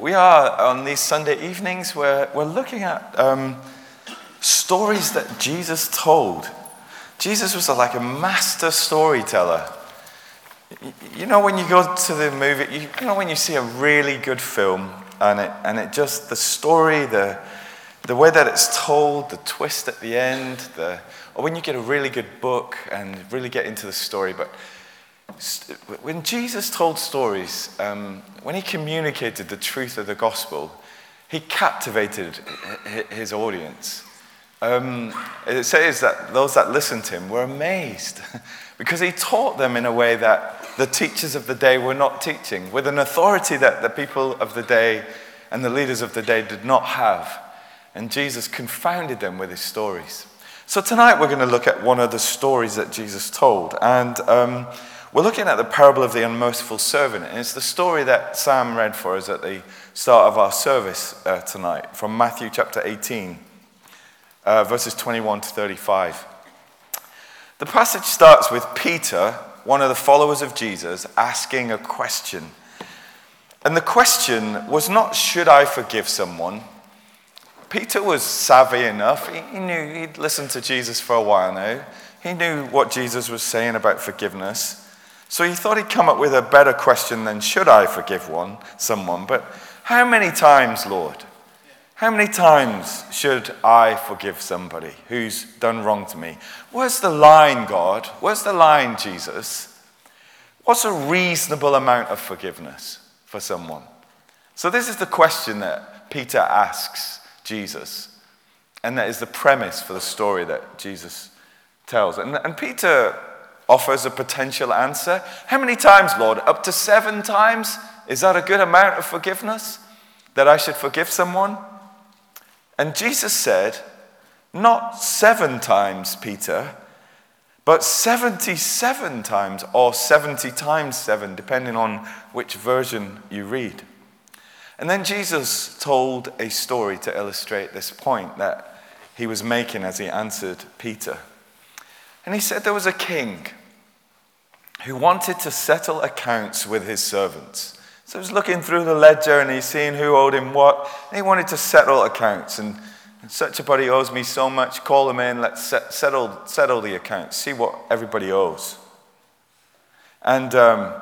We are on these Sunday evenings where we're looking at um, stories that Jesus told. Jesus was like a master storyteller. You know, when you go to the movie, you, you know, when you see a really good film and it, and it just, the story, the, the way that it's told, the twist at the end, the, or when you get a really good book and really get into the story, but when Jesus told stories, um, when he communicated the truth of the gospel, he captivated his audience. Um, it says that those that listened to him were amazed because he taught them in a way that the teachers of the day were not teaching, with an authority that the people of the day and the leaders of the day did not have. And Jesus confounded them with his stories. So tonight we're going to look at one of the stories that Jesus told. And. Um, we're looking at the parable of the unmerciful servant, and it's the story that Sam read for us at the start of our service uh, tonight from Matthew chapter 18, uh, verses 21 to 35. The passage starts with Peter, one of the followers of Jesus, asking a question. And the question was not, Should I forgive someone? Peter was savvy enough. He, he knew he'd listened to Jesus for a while now. He knew what Jesus was saying about forgiveness. So he thought he'd come up with a better question than should I forgive one, someone, but how many times, Lord? How many times should I forgive somebody who's done wrong to me? Where's the line, God? Where's the line, Jesus? What's a reasonable amount of forgiveness for someone? So, this is the question that Peter asks Jesus. And that is the premise for the story that Jesus tells. And, and Peter offers a potential answer. How many times, Lord? Up to seven times? Is that a good amount of forgiveness? That I should forgive someone? And Jesus said, Not seven times, Peter, but 77 times, or 70 times seven, depending on which version you read. And then Jesus told a story to illustrate this point that he was making as he answered Peter. And he said there was a king who wanted to settle accounts with his servants. So he was looking through the ledger and he's seeing who owed him what. And he wanted to settle accounts. And such a body owes me so much. Call them in. Let's settle, settle the accounts. See what everybody owes. And um,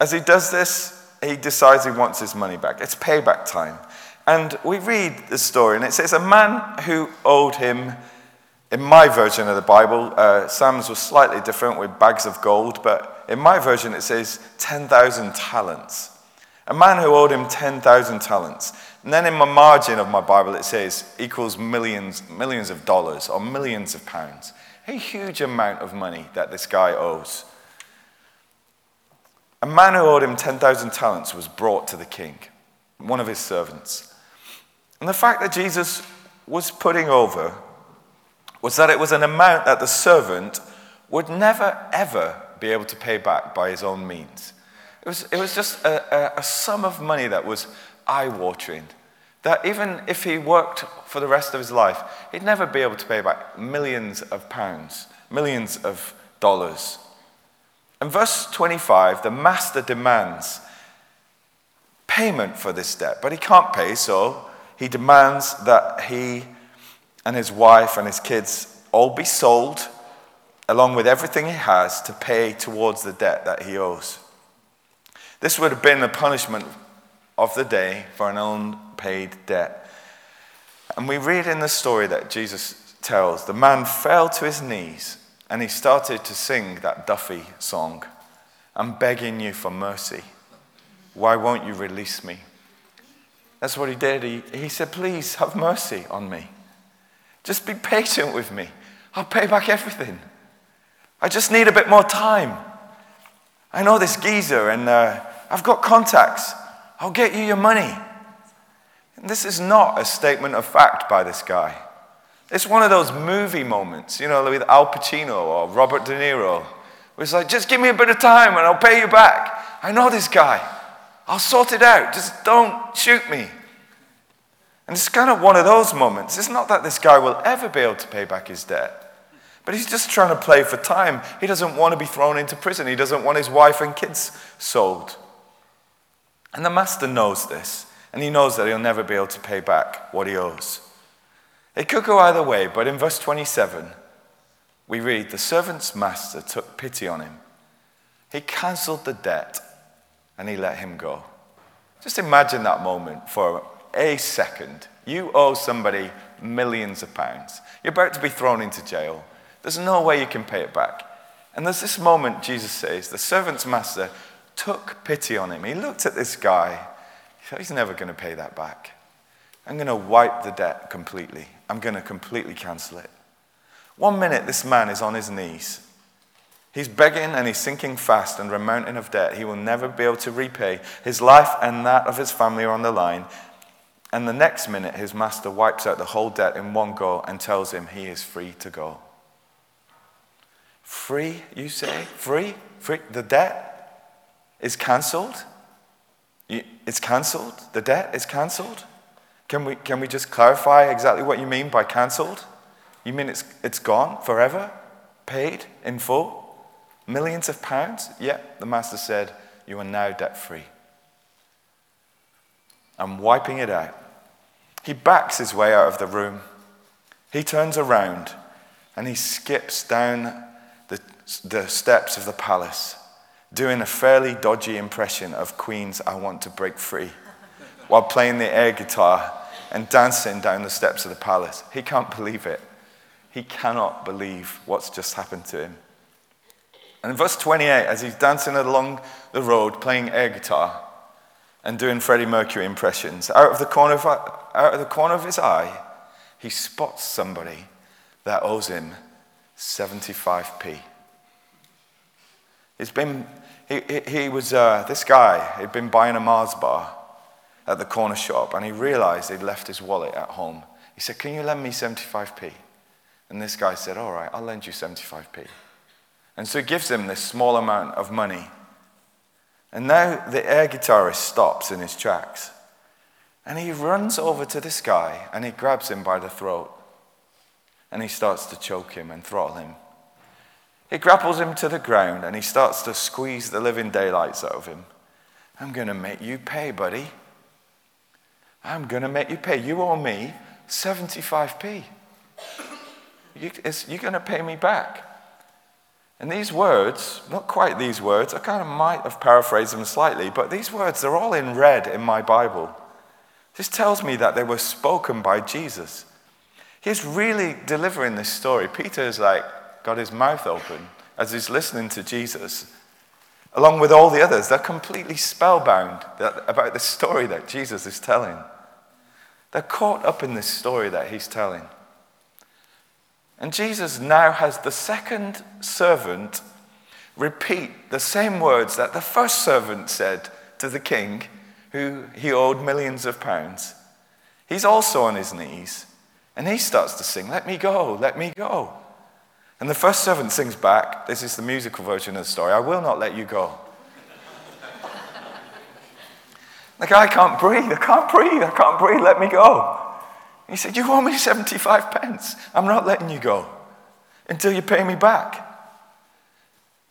as he does this, he decides he wants his money back. It's payback time. And we read the story, and it says, A man who owed him in my version of the Bible, uh, Sam's was slightly different with bags of gold, but in my version it says 10,000 talents. A man who owed him 10,000 talents. And then in my margin of my Bible it says equals millions, millions of dollars or millions of pounds. A huge amount of money that this guy owes. A man who owed him 10,000 talents was brought to the king, one of his servants. And the fact that Jesus was putting over was that it was an amount that the servant would never, ever be able to pay back by his own means. It was, it was just a, a, a sum of money that was eye watering. That even if he worked for the rest of his life, he'd never be able to pay back millions of pounds, millions of dollars. In verse 25, the master demands payment for this debt, but he can't pay, so he demands that he and his wife and his kids all be sold along with everything he has to pay towards the debt that he owes. This would have been the punishment of the day for an unpaid debt. And we read in the story that Jesus tells the man fell to his knees and he started to sing that Duffy song I'm begging you for mercy. Why won't you release me? That's what he did. He, he said, Please have mercy on me. Just be patient with me. I'll pay back everything. I just need a bit more time. I know this geezer and uh, I've got contacts. I'll get you your money. And this is not a statement of fact by this guy. It's one of those movie moments, you know, with Al Pacino or Robert De Niro. Where it's like, just give me a bit of time and I'll pay you back. I know this guy. I'll sort it out. Just don't shoot me. And it's kind of one of those moments. It's not that this guy will ever be able to pay back his debt, but he's just trying to play for time. He doesn't want to be thrown into prison, he doesn't want his wife and kids sold. And the master knows this, and he knows that he'll never be able to pay back what he owes. It could go either way, but in verse 27, we read The servant's master took pity on him. He cancelled the debt and he let him go. Just imagine that moment for a second. You owe somebody millions of pounds. You're about to be thrown into jail. There's no way you can pay it back. And there's this moment, Jesus says, the servant's master took pity on him. He looked at this guy. He he's never going to pay that back. I'm going to wipe the debt completely. I'm going to completely cancel it. One minute, this man is on his knees. He's begging and he's sinking fast under a mountain of debt he will never be able to repay. His life and that of his family are on the line. And the next minute, his master wipes out the whole debt in one go and tells him he is free to go. Free, you say? Free? Free? The debt is cancelled? It's cancelled? The debt is cancelled? Can we, can we just clarify exactly what you mean by cancelled? You mean it's, it's gone forever? Paid in full? Millions of pounds? Yeah, the master said, You are now debt free. I'm wiping it out. He backs his way out of the room. He turns around and he skips down the, the steps of the palace, doing a fairly dodgy impression of Queen's I Want to Break Free while playing the air guitar and dancing down the steps of the palace. He can't believe it. He cannot believe what's just happened to him. And in verse 28, as he's dancing along the road playing air guitar, and doing Freddie Mercury impressions. Out of the corner of, out of, the corner of his eye, he spots somebody that owes him 75p. He's been, he, he, was, uh, this guy, he'd been buying a Mars bar at the corner shop and he realized he'd left his wallet at home. He said, Can you lend me 75p? And this guy said, All right, I'll lend you 75p. And so he gives him this small amount of money and now the air guitarist stops in his tracks. And he runs over to this guy and he grabs him by the throat. And he starts to choke him and throttle him. He grapples him to the ground and he starts to squeeze the living daylights out of him. I'm going to make you pay, buddy. I'm going to make you pay. You owe me 75p. You, you're going to pay me back. And these words, not quite these words, I kind of might have paraphrased them slightly, but these words, they're all in red in my Bible. This tells me that they were spoken by Jesus. He's really delivering this story. Peter's like got his mouth open as he's listening to Jesus. Along with all the others, they're completely spellbound about the story that Jesus is telling. They're caught up in this story that he's telling. And Jesus now has the second servant repeat the same words that the first servant said to the king who he owed millions of pounds. He's also on his knees and he starts to sing, Let me go, let me go. And the first servant sings back, this is the musical version of the story, I will not let you go. the guy can't breathe, I can't breathe, I can't breathe, let me go. He said, You owe me 75 pence. I'm not letting you go until you pay me back.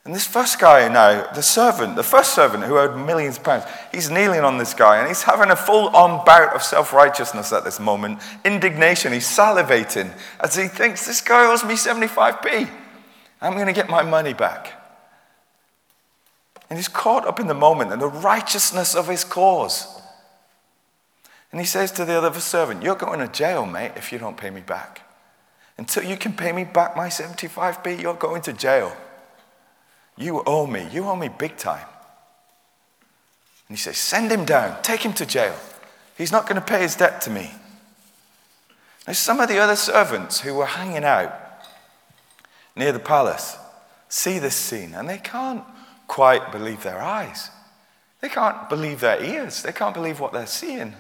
And this first guy now, the servant, the first servant who owed millions of pounds, he's kneeling on this guy and he's having a full on bout of self righteousness at this moment. Indignation. He's salivating as he thinks, This guy owes me 75p. I'm going to get my money back. And he's caught up in the moment and the righteousness of his cause. And he says to the other servant, You're going to jail, mate, if you don't pay me back. Until you can pay me back my 75p, you're going to jail. You owe me. You owe me big time. And he says, Send him down. Take him to jail. He's not going to pay his debt to me. Now, some of the other servants who were hanging out near the palace see this scene and they can't quite believe their eyes. They can't believe their ears. They can't believe what they're seeing.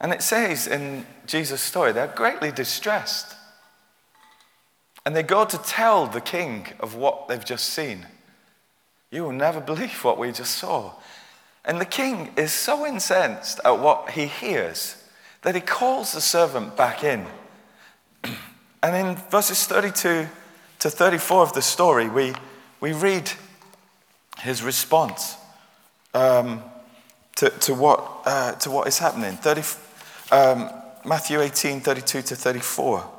And it says in Jesus' story, they're greatly distressed. And they go to tell the king of what they've just seen. You will never believe what we just saw. And the king is so incensed at what he hears that he calls the servant back in. and in verses 32 to 34 of the story, we, we read his response. Um, to, to, what, uh, to what is happening. 30, um, Matthew 18, 32 to 34.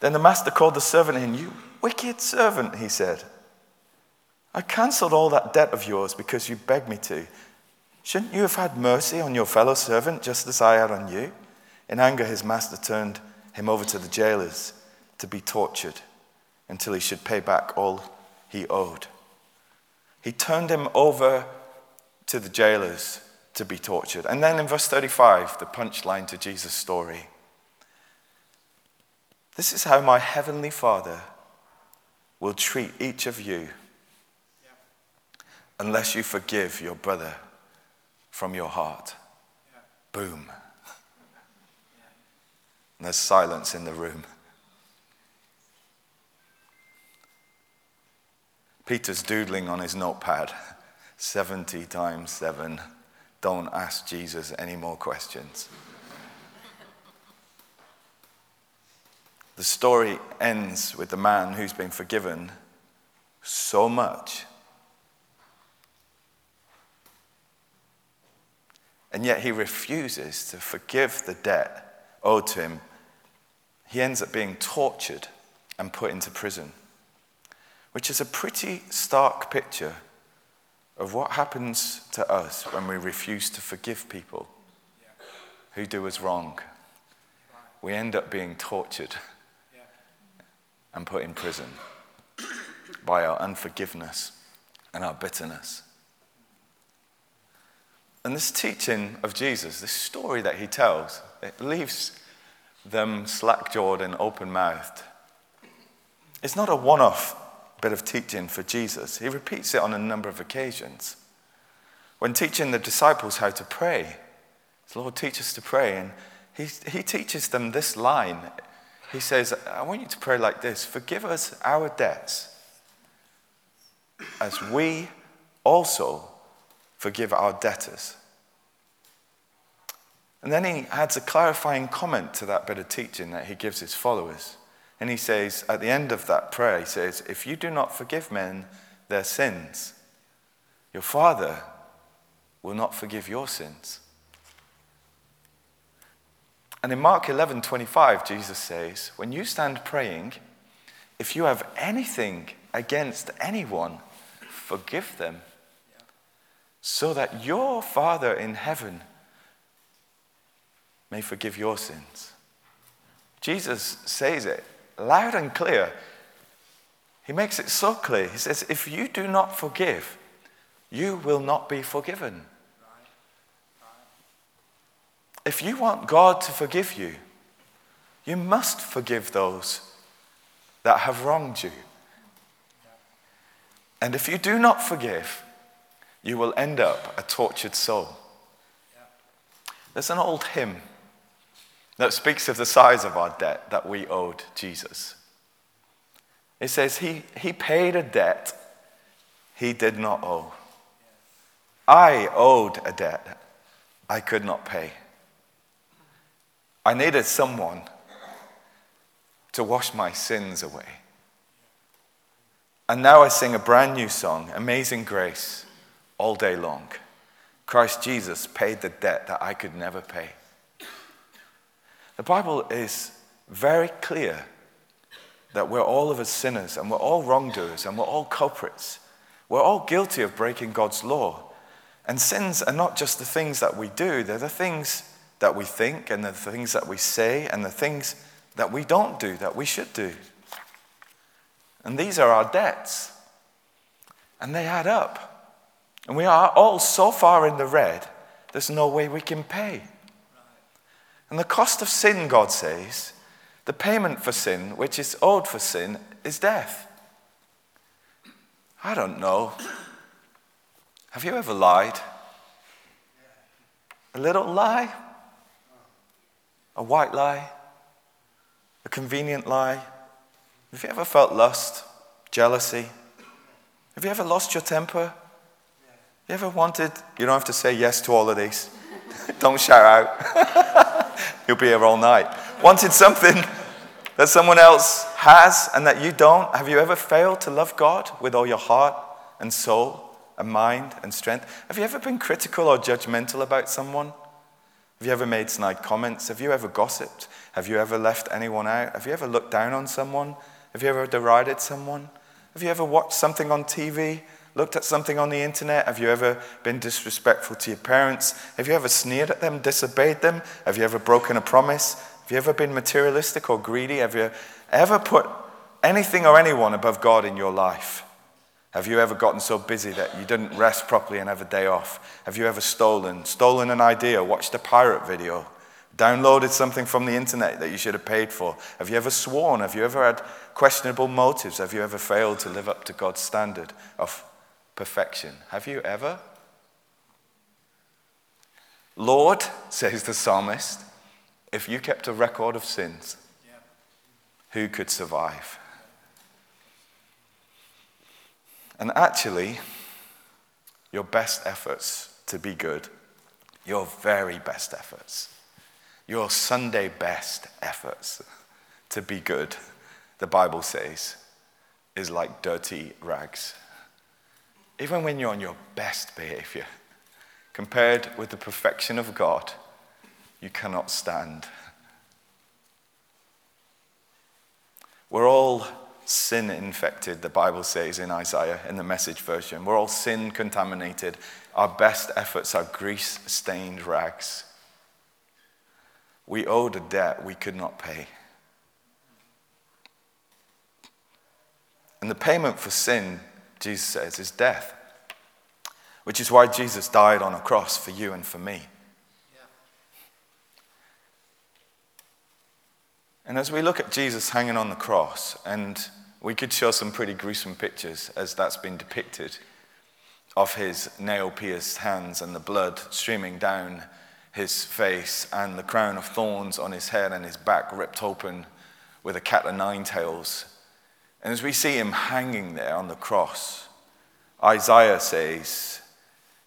Then the master called the servant in. You wicked servant, he said. I cancelled all that debt of yours because you begged me to. Shouldn't you have had mercy on your fellow servant just as I had on you? In anger, his master turned him over to the jailers to be tortured until he should pay back all he owed. He turned him over to the jailers to be tortured. And then in verse 35, the punchline to Jesus' story This is how my heavenly Father will treat each of you unless you forgive your brother from your heart. Boom. And there's silence in the room. Peter's doodling on his notepad 70 times 7. Don't ask Jesus any more questions. the story ends with the man who's been forgiven so much. And yet he refuses to forgive the debt owed to him he ends up being tortured and put into prison, which is a pretty stark picture of what happens to us when we refuse to forgive people who do us wrong. We end up being tortured and put in prison by our unforgiveness and our bitterness. And this teaching of Jesus, this story that he tells, it leaves them slack jawed and open mouthed. It's not a one off bit of teaching for Jesus, he repeats it on a number of occasions. When teaching the disciples how to pray, the Lord teaches us to pray, and he, he teaches them this line. He says, I want you to pray like this Forgive us our debts as we also forgive our debtors. And then he adds a clarifying comment to that bit of teaching that he gives his followers. And he says, at the end of that prayer, he says, If you do not forgive men their sins, your Father will not forgive your sins. And in Mark 11 25, Jesus says, When you stand praying, if you have anything against anyone, forgive them, so that your Father in heaven may forgive your sins. Jesus says it loud and clear. He makes it so clear. He says, If you do not forgive, you will not be forgiven. If you want God to forgive you, you must forgive those that have wronged you. And if you do not forgive, you will end up a tortured soul. There's an old hymn that speaks of the size of our debt that we owed Jesus. It says, He, he paid a debt he did not owe. I owed a debt I could not pay. I needed someone to wash my sins away. And now I sing a brand new song, Amazing Grace, all day long. Christ Jesus paid the debt that I could never pay. The Bible is very clear that we're all of us sinners and we're all wrongdoers and we're all culprits. We're all guilty of breaking God's law. And sins are not just the things that we do, they're the things that we think and the things that we say and the things that we don't do that we should do. And these are our debts. And they add up. And we are all so far in the red, there's no way we can pay. And the cost of sin, God says, the payment for sin, which is owed for sin, is death. I don't know. Have you ever lied? A little lie? A white lie? A convenient lie? Have you ever felt lust, jealousy? Have you ever lost your temper? You ever wanted, you don't have to say yes to all of these. don't shout out. You'll be here all night. Wanted something that someone else has and that you don't? Have you ever failed to love God with all your heart and soul and mind and strength. Have you ever been critical or judgmental about someone? Have you ever made snide comments? Have you ever gossiped? Have you ever left anyone out? Have you ever looked down on someone? Have you ever derided someone? Have you ever watched something on TV? Looked at something on the internet? Have you ever been disrespectful to your parents? Have you ever sneered at them, disobeyed them? Have you ever broken a promise? Have you ever been materialistic or greedy? Have you ever put anything or anyone above God in your life? Have you ever gotten so busy that you didn't rest properly and have a day off? Have you ever stolen, stolen an idea, watched a pirate video, downloaded something from the internet that you should have paid for? Have you ever sworn? Have you ever had questionable motives? Have you ever failed to live up to God's standard of perfection? Have you ever? Lord, says the psalmist, if you kept a record of sins, who could survive? And actually, your best efforts to be good, your very best efforts, your Sunday best efforts to be good, the Bible says, is like dirty rags. Even when you're on your best behavior, compared with the perfection of God, you cannot stand. We're all sin infected, the Bible says in Isaiah in the message version. We're all sin contaminated. Our best efforts are grease stained rags. We owed a debt we could not pay. And the payment for sin, Jesus says, is death, which is why Jesus died on a cross for you and for me. And as we look at Jesus hanging on the cross, and we could show some pretty gruesome pictures as that's been depicted of his nail pierced hands and the blood streaming down his face and the crown of thorns on his head and his back ripped open with a cat o' nine tails. And as we see him hanging there on the cross, Isaiah says,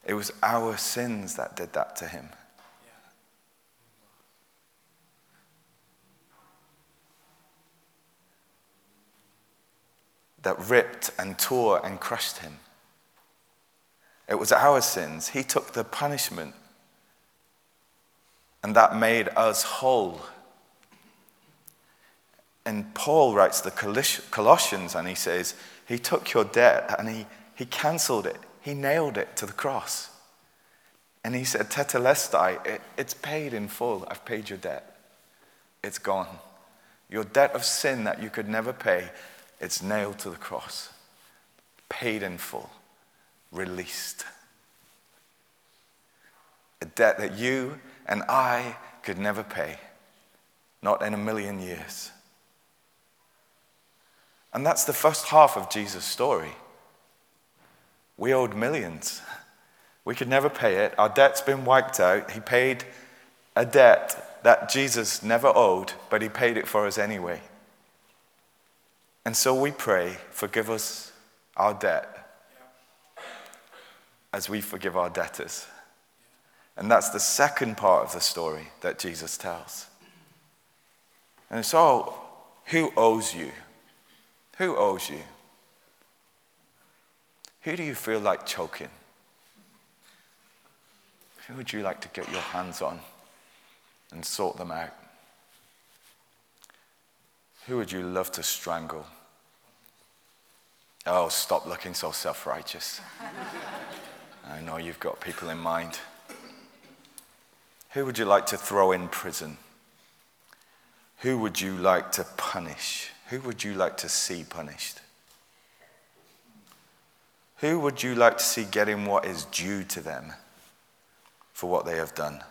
it was our sins that did that to him. that ripped and tore and crushed him. It was our sins. He took the punishment, and that made us whole. And Paul writes the Colossians, and he says, He took your debt and he, he cancelled it, he nailed it to the cross. And he said, Tetelestai, it, it's paid in full. I've paid your debt. It's gone. Your debt of sin that you could never pay, it's nailed to the cross, paid in full, released. A debt that you and I could never pay, not in a million years. And that's the first half of Jesus' story. We owed millions. We could never pay it. Our debt's been wiped out. He paid a debt that Jesus never owed, but he paid it for us anyway. And so we pray, forgive us our debt as we forgive our debtors. And that's the second part of the story that Jesus tells. And so, who owes you? Who owes you? Who do you feel like choking? Who would you like to get your hands on and sort them out? Who would you love to strangle? Oh, stop looking so self righteous. I know you've got people in mind. Who would you like to throw in prison? Who would you like to punish? Who would you like to see punished? Who would you like to see getting what is due to them for what they have done?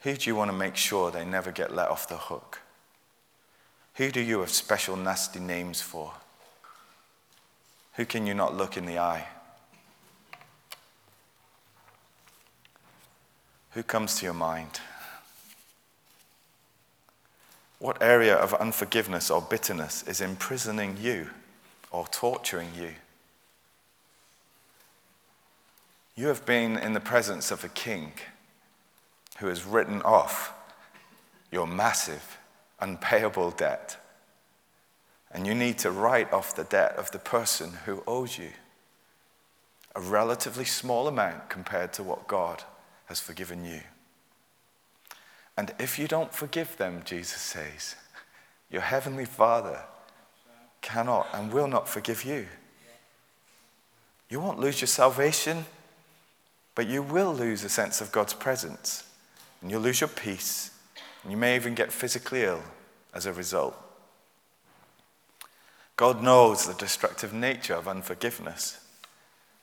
Who do you want to make sure they never get let off the hook? Who do you have special nasty names for? Who can you not look in the eye? Who comes to your mind? What area of unforgiveness or bitterness is imprisoning you or torturing you? You have been in the presence of a king who has written off your massive, unpayable debt. And you need to write off the debt of the person who owes you. a relatively small amount compared to what God has forgiven you. And if you don't forgive them, Jesus says, your heavenly Father cannot and will not forgive you. You won't lose your salvation, but you will lose a sense of God's presence. And you'll lose your peace. And you may even get physically ill as a result. God knows the destructive nature of unforgiveness,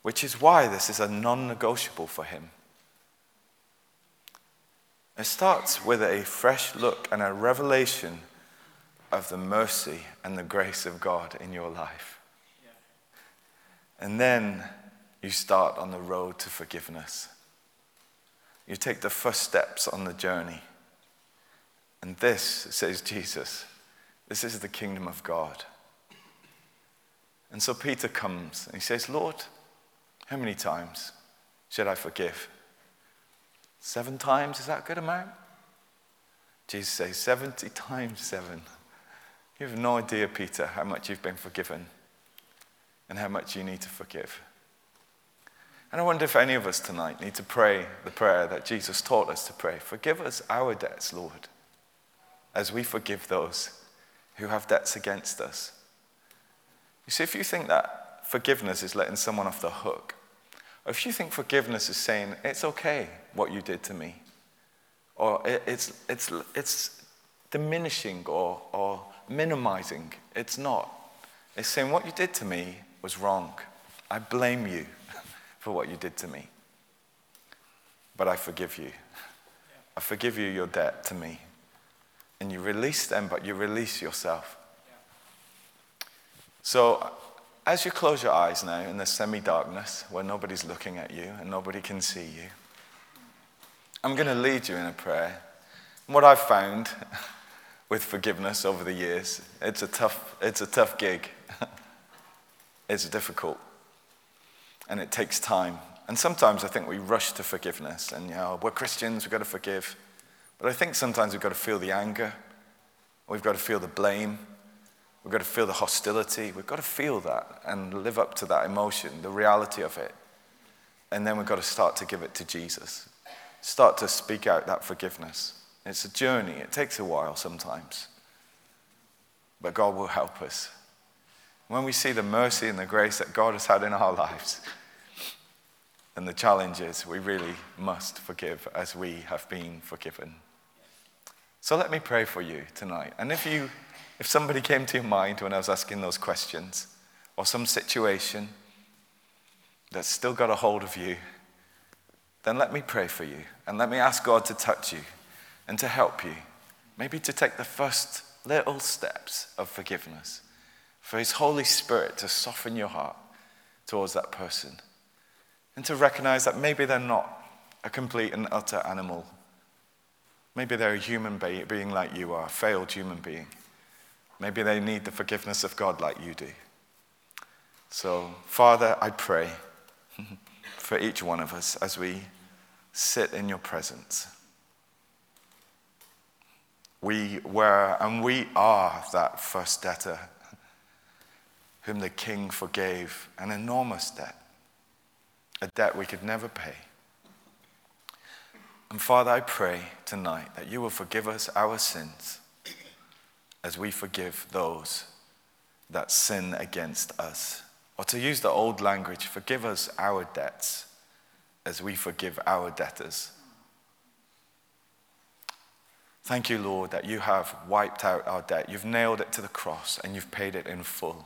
which is why this is a non negotiable for Him. It starts with a fresh look and a revelation of the mercy and the grace of God in your life. And then you start on the road to forgiveness. You take the first steps on the journey. And this, says Jesus, this is the kingdom of God. And so Peter comes and he says, Lord, how many times should I forgive? Seven times? Is that a good amount? Jesus says, 70 times seven. You have no idea, Peter, how much you've been forgiven and how much you need to forgive. And I wonder if any of us tonight need to pray the prayer that Jesus taught us to pray Forgive us our debts, Lord, as we forgive those who have debts against us. You see, if you think that forgiveness is letting someone off the hook, if you think forgiveness is saying, it's okay what you did to me, or it's, it's, it's diminishing or, or minimizing, it's not. It's saying, what you did to me was wrong. I blame you for what you did to me. But I forgive you. I forgive you your debt to me. And you release them, but you release yourself. So, as you close your eyes now in the semi darkness where nobody's looking at you and nobody can see you, I'm going to lead you in a prayer. And what I've found with forgiveness over the years, it's a tough, it's a tough gig. it's difficult. And it takes time. And sometimes I think we rush to forgiveness and, you know, we're Christians, we've got to forgive. But I think sometimes we've got to feel the anger, we've got to feel the blame, We've got to feel the hostility. We've got to feel that and live up to that emotion, the reality of it. And then we've got to start to give it to Jesus. Start to speak out that forgiveness. It's a journey, it takes a while sometimes. But God will help us. When we see the mercy and the grace that God has had in our lives, and the challenge is we really must forgive as we have been forgiven. So let me pray for you tonight. And if you if somebody came to your mind when I was asking those questions, or some situation that's still got a hold of you, then let me pray for you and let me ask God to touch you and to help you. Maybe to take the first little steps of forgiveness, for His Holy Spirit to soften your heart towards that person and to recognize that maybe they're not a complete and utter animal. Maybe they're a human being like you are, a failed human being. Maybe they need the forgiveness of God like you do. So, Father, I pray for each one of us as we sit in your presence. We were and we are that first debtor whom the king forgave an enormous debt, a debt we could never pay. And Father, I pray tonight that you will forgive us our sins as we forgive those that sin against us. Or to use the old language, forgive us our debts as we forgive our debtors. Thank you, Lord, that you have wiped out our debt. You've nailed it to the cross and you've paid it in full.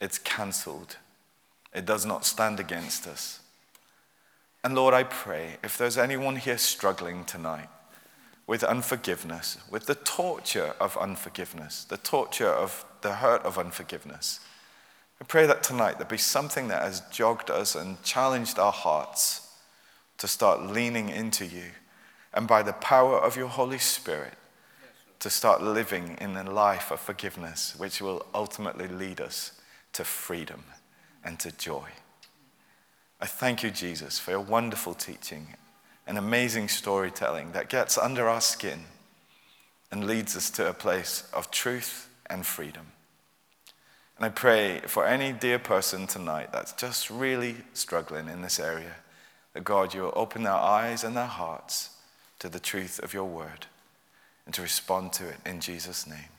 It's cancelled, it does not stand against us. And Lord, I pray if there's anyone here struggling tonight, with unforgiveness, with the torture of unforgiveness, the torture of the hurt of unforgiveness. I pray that tonight there be something that has jogged us and challenged our hearts to start leaning into you, and by the power of your Holy Spirit, to start living in a life of forgiveness, which will ultimately lead us to freedom and to joy. I thank you, Jesus, for your wonderful teaching and amazing storytelling that gets under our skin and leads us to a place of truth and freedom. And I pray for any dear person tonight that's just really struggling in this area, that God, you'll open their eyes and their hearts to the truth of your word and to respond to it in Jesus' name.